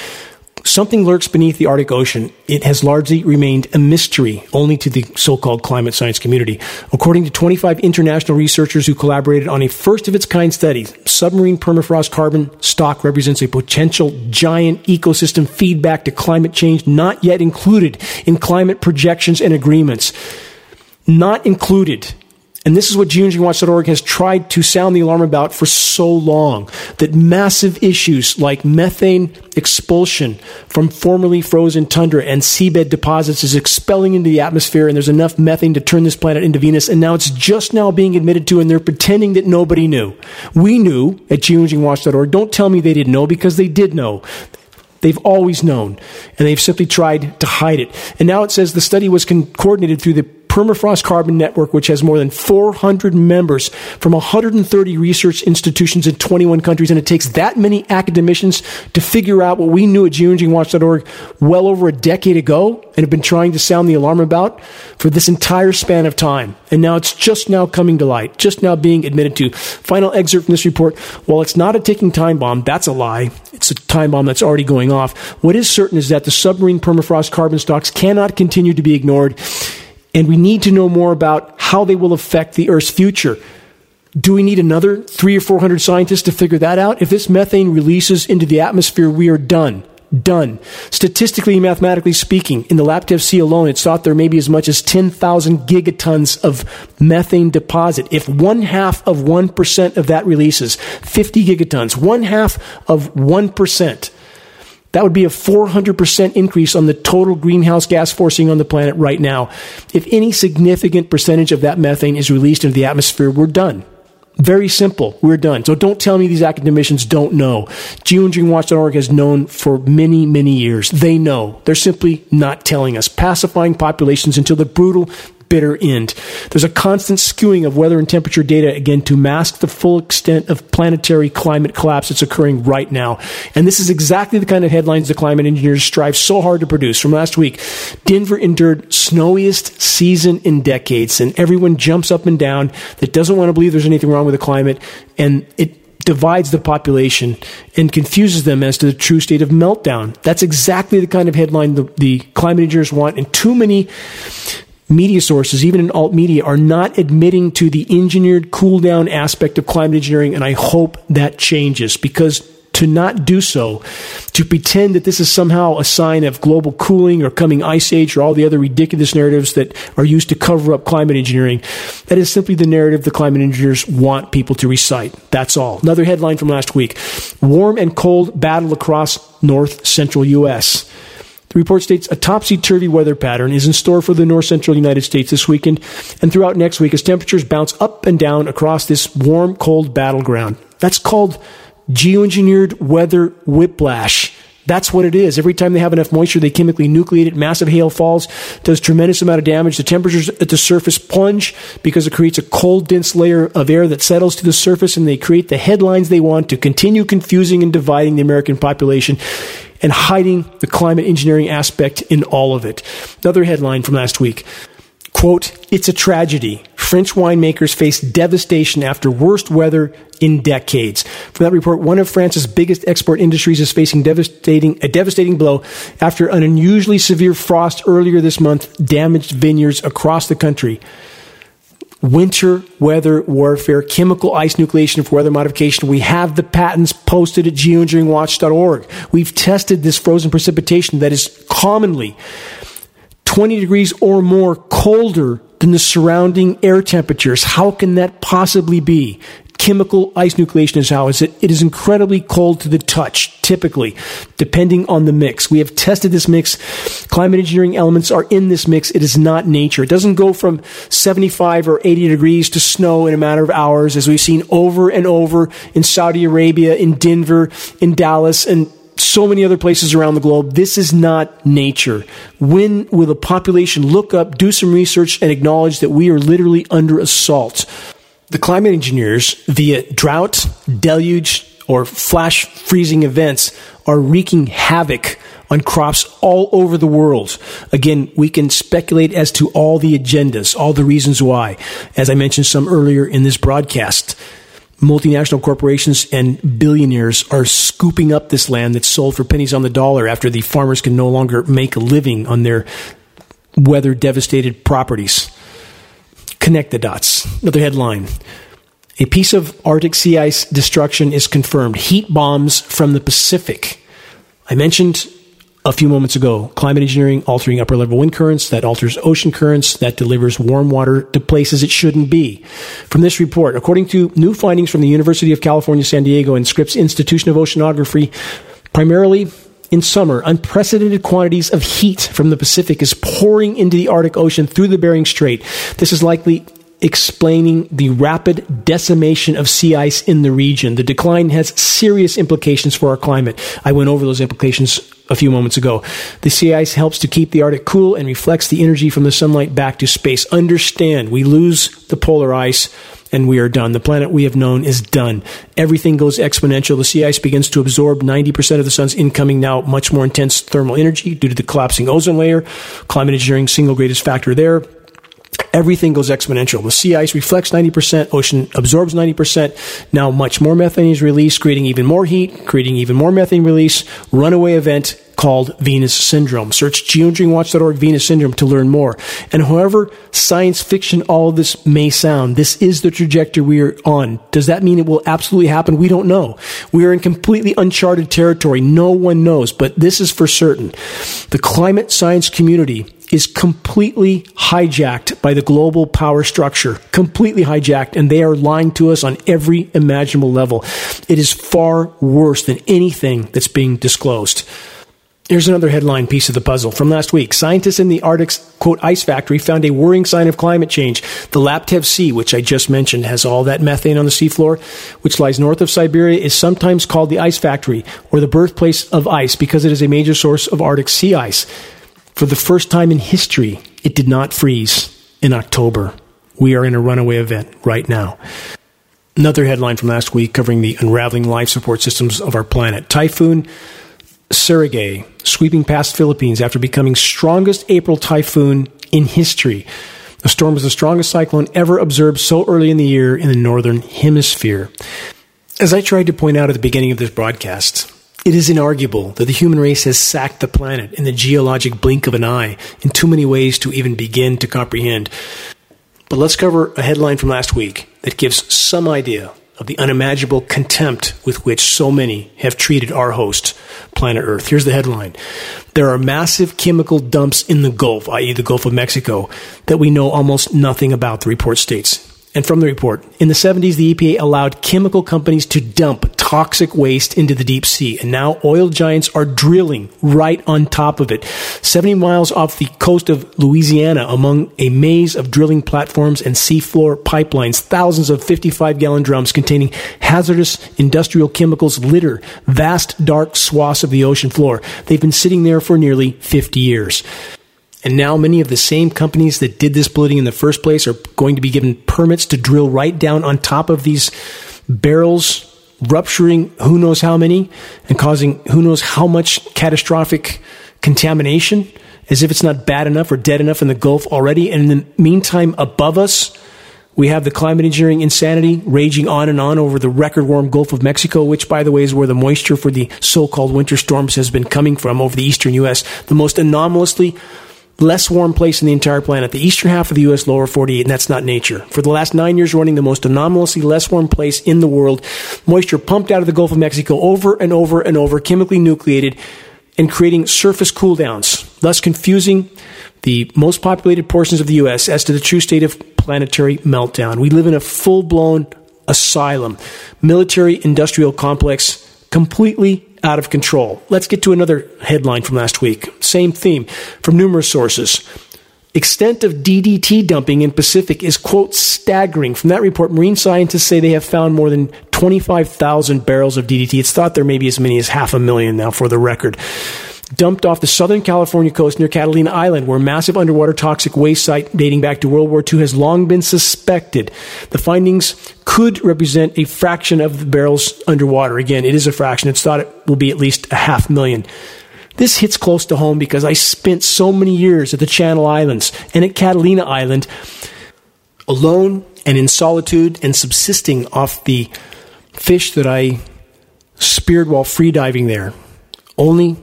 Something lurks beneath the Arctic Ocean. It has largely remained a mystery only to the so-called climate science community. According to 25 international researchers who collaborated on a first of its kind study, submarine permafrost carbon stock represents a potential giant ecosystem feedback to climate change not yet included in climate projections and agreements. Not included and this is what geoengineeringwatch.org has tried to sound the alarm about for so long that massive issues like methane expulsion from formerly frozen tundra and seabed deposits is expelling into the atmosphere, and there's enough methane to turn this planet into Venus, and now it's just now being admitted to, and they're pretending that nobody knew. We knew at geoengineeringwatch.org. Don't tell me they didn't know because they did know. They've always known, and they've simply tried to hide it. And now it says the study was con- coordinated through the Permafrost Carbon Network, which has more than 400 members from 130 research institutions in 21 countries. And it takes that many academicians to figure out what we knew at geoengineeringwatch.org well over a decade ago and have been trying to sound the alarm about for this entire span of time. And now it's just now coming to light, just now being admitted to. Final excerpt from this report. While it's not a ticking time bomb, that's a lie. It's a time bomb that's already going off. What is certain is that the submarine permafrost carbon stocks cannot continue to be ignored and we need to know more about how they will affect the Earth's future. Do we need another three or four hundred scientists to figure that out? If this methane releases into the atmosphere, we are done. Done. Statistically mathematically speaking, in the Laptev Sea alone, it's thought there may be as much as 10,000 gigatons of methane deposit. If one half of 1% of that releases, 50 gigatons, one half of 1%, that would be a 400% increase on the total greenhouse gas forcing on the planet right now. If any significant percentage of that methane is released into the atmosphere, we're done. Very simple. We're done. So don't tell me these academicians don't know. Geoengineeringwatch.org has known for many, many years. They know. They're simply not telling us. Pacifying populations until the brutal bitter end. There's a constant skewing of weather and temperature data, again, to mask the full extent of planetary climate collapse that's occurring right now. And this is exactly the kind of headlines the climate engineers strive so hard to produce. From last week, Denver endured snowiest season in decades, and everyone jumps up and down that doesn't want to believe there's anything wrong with the climate, and it divides the population and confuses them as to the true state of meltdown. That's exactly the kind of headline the, the climate engineers want, and too many media sources, even in alt media, are not admitting to the engineered cool down aspect of climate engineering, and I hope that changes because to not do so, to pretend that this is somehow a sign of global cooling or coming ice age or all the other ridiculous narratives that are used to cover up climate engineering, that is simply the narrative the climate engineers want people to recite. That's all. Another headline from last week Warm and cold battle across north central U.S. The report states a topsy turvy weather pattern is in store for the north central United States this weekend and throughout next week as temperatures bounce up and down across this warm, cold battleground. That's called geoengineered weather whiplash. That's what it is. Every time they have enough moisture, they chemically nucleate it. Massive hail falls, does tremendous amount of damage. The temperatures at the surface plunge because it creates a cold, dense layer of air that settles to the surface, and they create the headlines they want to continue confusing and dividing the American population and hiding the climate engineering aspect in all of it. Another headline from last week. Quote, it's a tragedy. French winemakers face devastation after worst weather in decades. From that report, one of France's biggest export industries is facing devastating, a devastating blow after an unusually severe frost earlier this month damaged vineyards across the country winter weather warfare, chemical ice nucleation for weather modification. We have the patents posted at geoengineeringwatch.org. We've tested this frozen precipitation that is commonly 20 degrees or more colder than the surrounding air temperatures. How can that possibly be? Chemical ice nucleation is how is it it is incredibly cold to the touch typically depending on the mix we have tested this mix climate engineering elements are in this mix it is not nature it doesn't go from 75 or 80 degrees to snow in a matter of hours as we've seen over and over in Saudi Arabia in Denver in Dallas and so many other places around the globe. This is not nature. When will the population look up, do some research, and acknowledge that we are literally under assault? The climate engineers, via drought, deluge, or flash freezing events, are wreaking havoc on crops all over the world. Again, we can speculate as to all the agendas, all the reasons why, as I mentioned some earlier in this broadcast. multinational corporations and billionaires are scooping up this land that's sold for pennies on the dollar after the farmers can no longer make a living on their weather devastated properties. Connect the dots. Another headline. A piece of Arctic sea ice destruction is confirmed. Heat bombs from the Pacific. I mentioned a few moments ago. Climate engineering altering upper level wind currents, that alters ocean currents, that delivers warm water to places it shouldn't be. From this report, according to new findings from the University of California, San Diego and Scripps Institution of Oceanography, primarily in summer, unprecedented quantities of heat from the Pacific is pouring into the Arctic Ocean through the Bering Strait. This is likely explaining the rapid decimation of sea ice in the region. The decline has serious implications for our climate. I went over those implications a few moments ago. The sea ice helps to keep the Arctic cool and reflects the energy from the sunlight back to space. Understand, we lose the polar ice and we are done. The planet we have known is done. Everything goes exponential. The sea ice begins to absorb 90% of the sun's incoming now much more intense thermal energy due to the collapsing ozone layer. Climate engineering, single greatest factor there everything goes exponential. The sea ice reflects 90%, ocean absorbs 90%. Now much more methane is released, creating even more heat, creating even more methane release. Runaway event called Venus Syndrome. Search geoengineeringwatch.org Venus Syndrome to learn more. And however science fiction all this may sound, this is the trajectory we are on. Does that mean it will absolutely happen? We don't know. We are in completely uncharted territory. No one knows, but this is for certain. The climate science community is completely hijacked by the global power structure, completely hijacked, and they are lying to us on every imaginable level. It is far worse than anything that's being disclosed. Here's another headline piece of the puzzle from last week. Scientists in the Arctic's quote ice factory found a worrying sign of climate change. The Laptev Sea, which I just mentioned, has all that methane on the seafloor, which lies north of Siberia, is sometimes called the ice factory or the birthplace of ice because it is a major source of Arctic sea ice. For the first time in history, it did not freeze in October. We are in a runaway event right now. Another headline from last week covering the unraveling life support systems of our planet. Typhoon Surigae sweeping past Philippines after becoming strongest April typhoon in history. The storm was the strongest cyclone ever observed so early in the year in the northern hemisphere. As I tried to point out at the beginning of this broadcast, it is inarguable that the human race has sacked the planet in the geologic blink of an eye in too many ways to even begin to comprehend. But let's cover a headline from last week that gives some idea of the unimaginable contempt with which so many have treated our host, planet Earth. Here's the headline There are massive chemical dumps in the Gulf, i.e., the Gulf of Mexico, that we know almost nothing about, the report states. And from the report, in the 70s, the EPA allowed chemical companies to dump toxic waste into the deep sea. And now oil giants are drilling right on top of it. 70 miles off the coast of Louisiana, among a maze of drilling platforms and seafloor pipelines, thousands of 55 gallon drums containing hazardous industrial chemicals litter vast dark swaths of the ocean floor. They've been sitting there for nearly 50 years. And now many of the same companies that did this polluting in the first place are going to be given permits to drill right down on top of these barrels, rupturing who knows how many and causing who knows how much catastrophic contamination, as if it's not bad enough or dead enough in the Gulf already. And in the meantime, above us, we have the climate engineering insanity raging on and on over the record warm Gulf of Mexico, which, by the way, is where the moisture for the so called winter storms has been coming from over the eastern U.S. The most anomalously less warm place in the entire planet, the eastern half of the U.S. lower 48, and that's not nature. For the last nine years running, the most anomalously less warm place in the world, moisture pumped out of the Gulf of Mexico over and over and over, chemically nucleated, and creating surface cool downs, thus confusing the most populated portions of the U.S. as to the true state of planetary meltdown. We live in a full blown asylum, military industrial complex, completely out of control. Let's get to another headline from last week. Same theme from numerous sources. Extent of DDT dumping in Pacific is, quote, staggering. From that report, marine scientists say they have found more than 25,000 barrels of DDT. It's thought there may be as many as half a million now for the record dumped off the Southern California coast near Catalina Island, where a massive underwater toxic waste site dating back to World War II has long been suspected. The findings could represent a fraction of the barrels underwater. Again, it is a fraction. It's thought it will be at least a half million. This hits close to home because I spent so many years at the Channel Islands and at Catalina Island alone and in solitude and subsisting off the fish that I speared while free diving there, only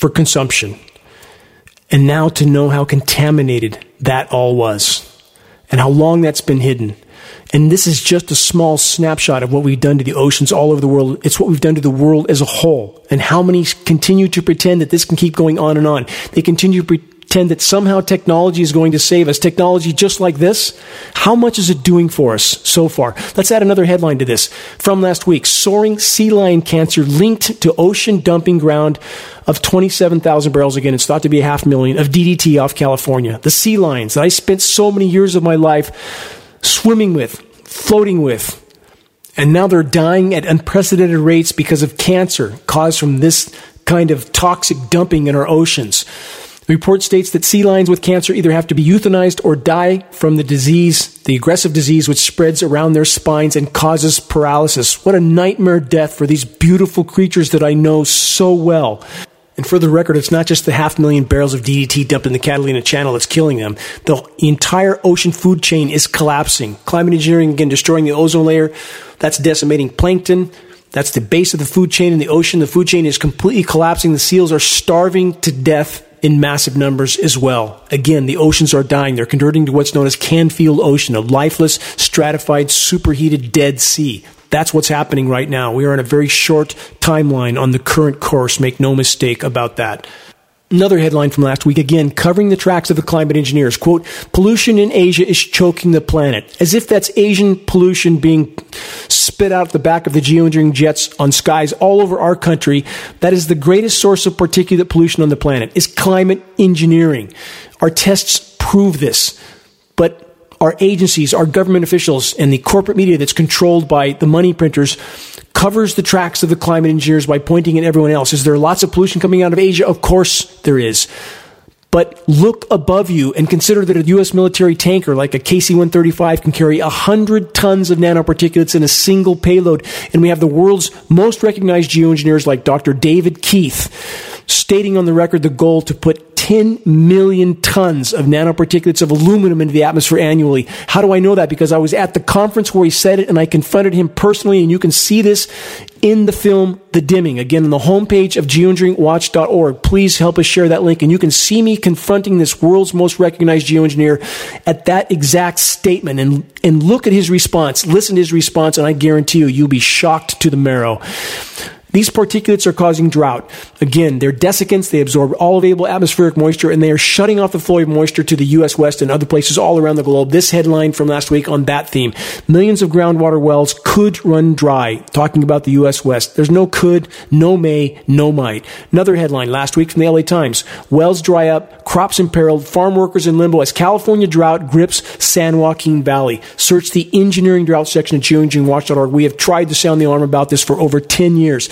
for consumption. And now to know how contaminated that all was and how long that's been hidden. And this is just a small snapshot of what we've done to the oceans all over the world. It's what we've done to the world as a whole. And how many continue to pretend that this can keep going on and on. They continue to pretend that somehow technology is going to save us. Technology just like this, how much is it doing for us so far? Let's add another headline to this. From last week, soaring sea lion cancer linked to ocean dumping ground of 27,000 barrels again. It's thought to be a half million of DDT off California. The sea lions that I spent so many years of my life swimming with, floating with, and now they're dying at unprecedented rates because of cancer caused from this kind of toxic dumping in our oceans. The report states that sea lions with cancer either have to be euthanized or die from the disease, the aggressive disease which spreads around their spines and causes paralysis. What a nightmare death for these beautiful creatures that I know so well. And for the record, it's not just the half million barrels of DDT dumped in the Catalina Channel that's killing them. The entire ocean food chain is collapsing. Climate engineering, again, destroying the ozone layer. That's decimating plankton. That's the base of the food chain in the ocean. The food chain is completely collapsing. The seals are starving to death in massive numbers as well. Again, the oceans are dying. They're converting to what's known as Canfield Ocean, a lifeless, stratified, superheated dead sea. That's what's happening right now. We are on a very short timeline on the current course. Make no mistake about that. Another headline from last week, again, covering the tracks of the climate engineers. Quote, pollution in Asia is choking the planet. As if that's Asian pollution being spit out the back of the geoengineering jets on skies all over our country. That is the greatest source of particulate pollution on the planet, is climate engineering. Our tests prove this. But our agencies, our government officials, and the corporate media that's controlled by the money printers covers the tracks of the climate engineers by pointing at everyone else. Is there lots of pollution coming out of Asia? Of course there is. But look above you and consider that a U.S. military tanker like a KC 135 can carry 100 tons of nanoparticulates in a single payload. And we have the world's most recognized geoengineers like Dr. David Keith stating on the record the goal to put 10 million tons of nanoparticulates of aluminum into the atmosphere annually. How do I know that? Because I was at the conference where he said it and I confronted him personally, and you can see this in the film The Dimming. Again, on the homepage of geoengineeringwatch.org. Please help us share that link, and you can see me confronting this world's most recognized geoengineer at that exact statement and, and look at his response. Listen to his response, and I guarantee you, you'll be shocked to the marrow. These particulates are causing drought. Again, they're desiccants. They absorb all available atmospheric moisture and they are shutting off the flow of moisture to the U.S. West and other places all around the globe. This headline from last week on that theme. Millions of groundwater wells could run dry. Talking about the U.S. West. There's no could, no may, no might. Another headline last week from the LA Times. Wells dry up, crops imperiled, farm workers in limbo as California drought grips San Joaquin Valley. Search the engineering drought section at geoengineeringwatch.org. We have tried to sound the alarm about this for over 10 years.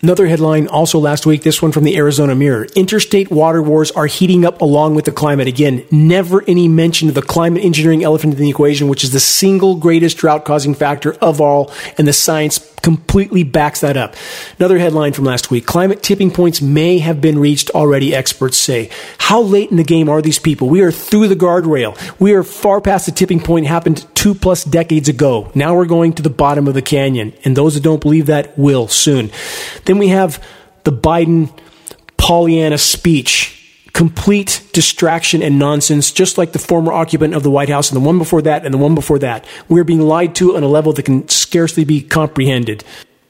Another headline also last week, this one from the Arizona Mirror. Interstate water wars are heating up along with the climate. Again, never any mention of the climate engineering elephant in the equation, which is the single greatest drought causing factor of all, and the science completely backs that up. Another headline from last week. Climate tipping points may have been reached already, experts say. How late in the game are these people? We are through the guardrail. We are far past the tipping point happened two plus decades ago. Now we're going to the bottom of the canyon. And those that don't believe that will soon. Then we have the Biden Pollyanna speech. Complete distraction and nonsense, just like the former occupant of the White House and the one before that and the one before that. We're being lied to on a level that can scarcely be comprehended.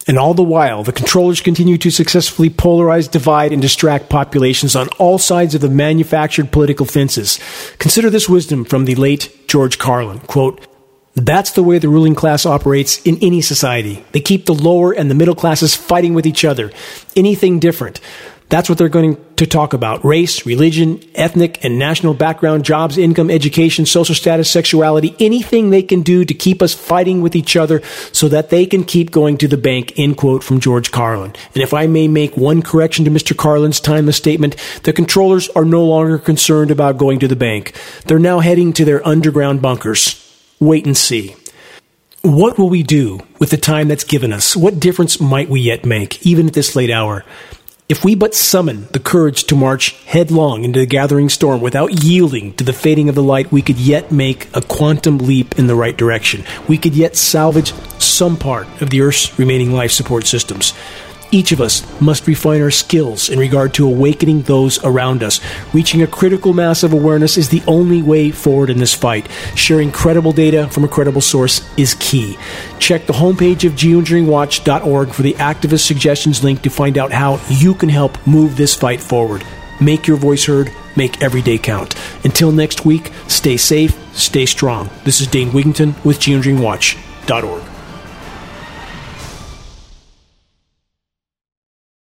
And all the while, the controllers continue to successfully polarize, divide, and distract populations on all sides of the manufactured political fences. Consider this wisdom from the late George Carlin. Quote, that's the way the ruling class operates in any society. They keep the lower and the middle classes fighting with each other. Anything different. That's what they're going to talk about. Race, religion, ethnic and national background, jobs, income, education, social status, sexuality, anything they can do to keep us fighting with each other so that they can keep going to the bank, end quote from George Carlin. And if I may make one correction to Mr. Carlin's timeless statement, the controllers are no longer concerned about going to the bank. They're now heading to their underground bunkers. Wait and see. What will we do with the time that's given us? What difference might we yet make, even at this late hour? If we but summon the courage to march headlong into the gathering storm without yielding to the fading of the light, we could yet make a quantum leap in the right direction. We could yet salvage some part of the Earth's remaining life support systems. Each of us must refine our skills in regard to awakening those around us. Reaching a critical mass of awareness is the only way forward in this fight. Sharing credible data from a credible source is key. Check the homepage of geoengineeringwatch.org for the activist suggestions link to find out how you can help move this fight forward. Make your voice heard, make every day count. Until next week, stay safe, stay strong. This is Dane Wigington with geoengineeringwatch.org.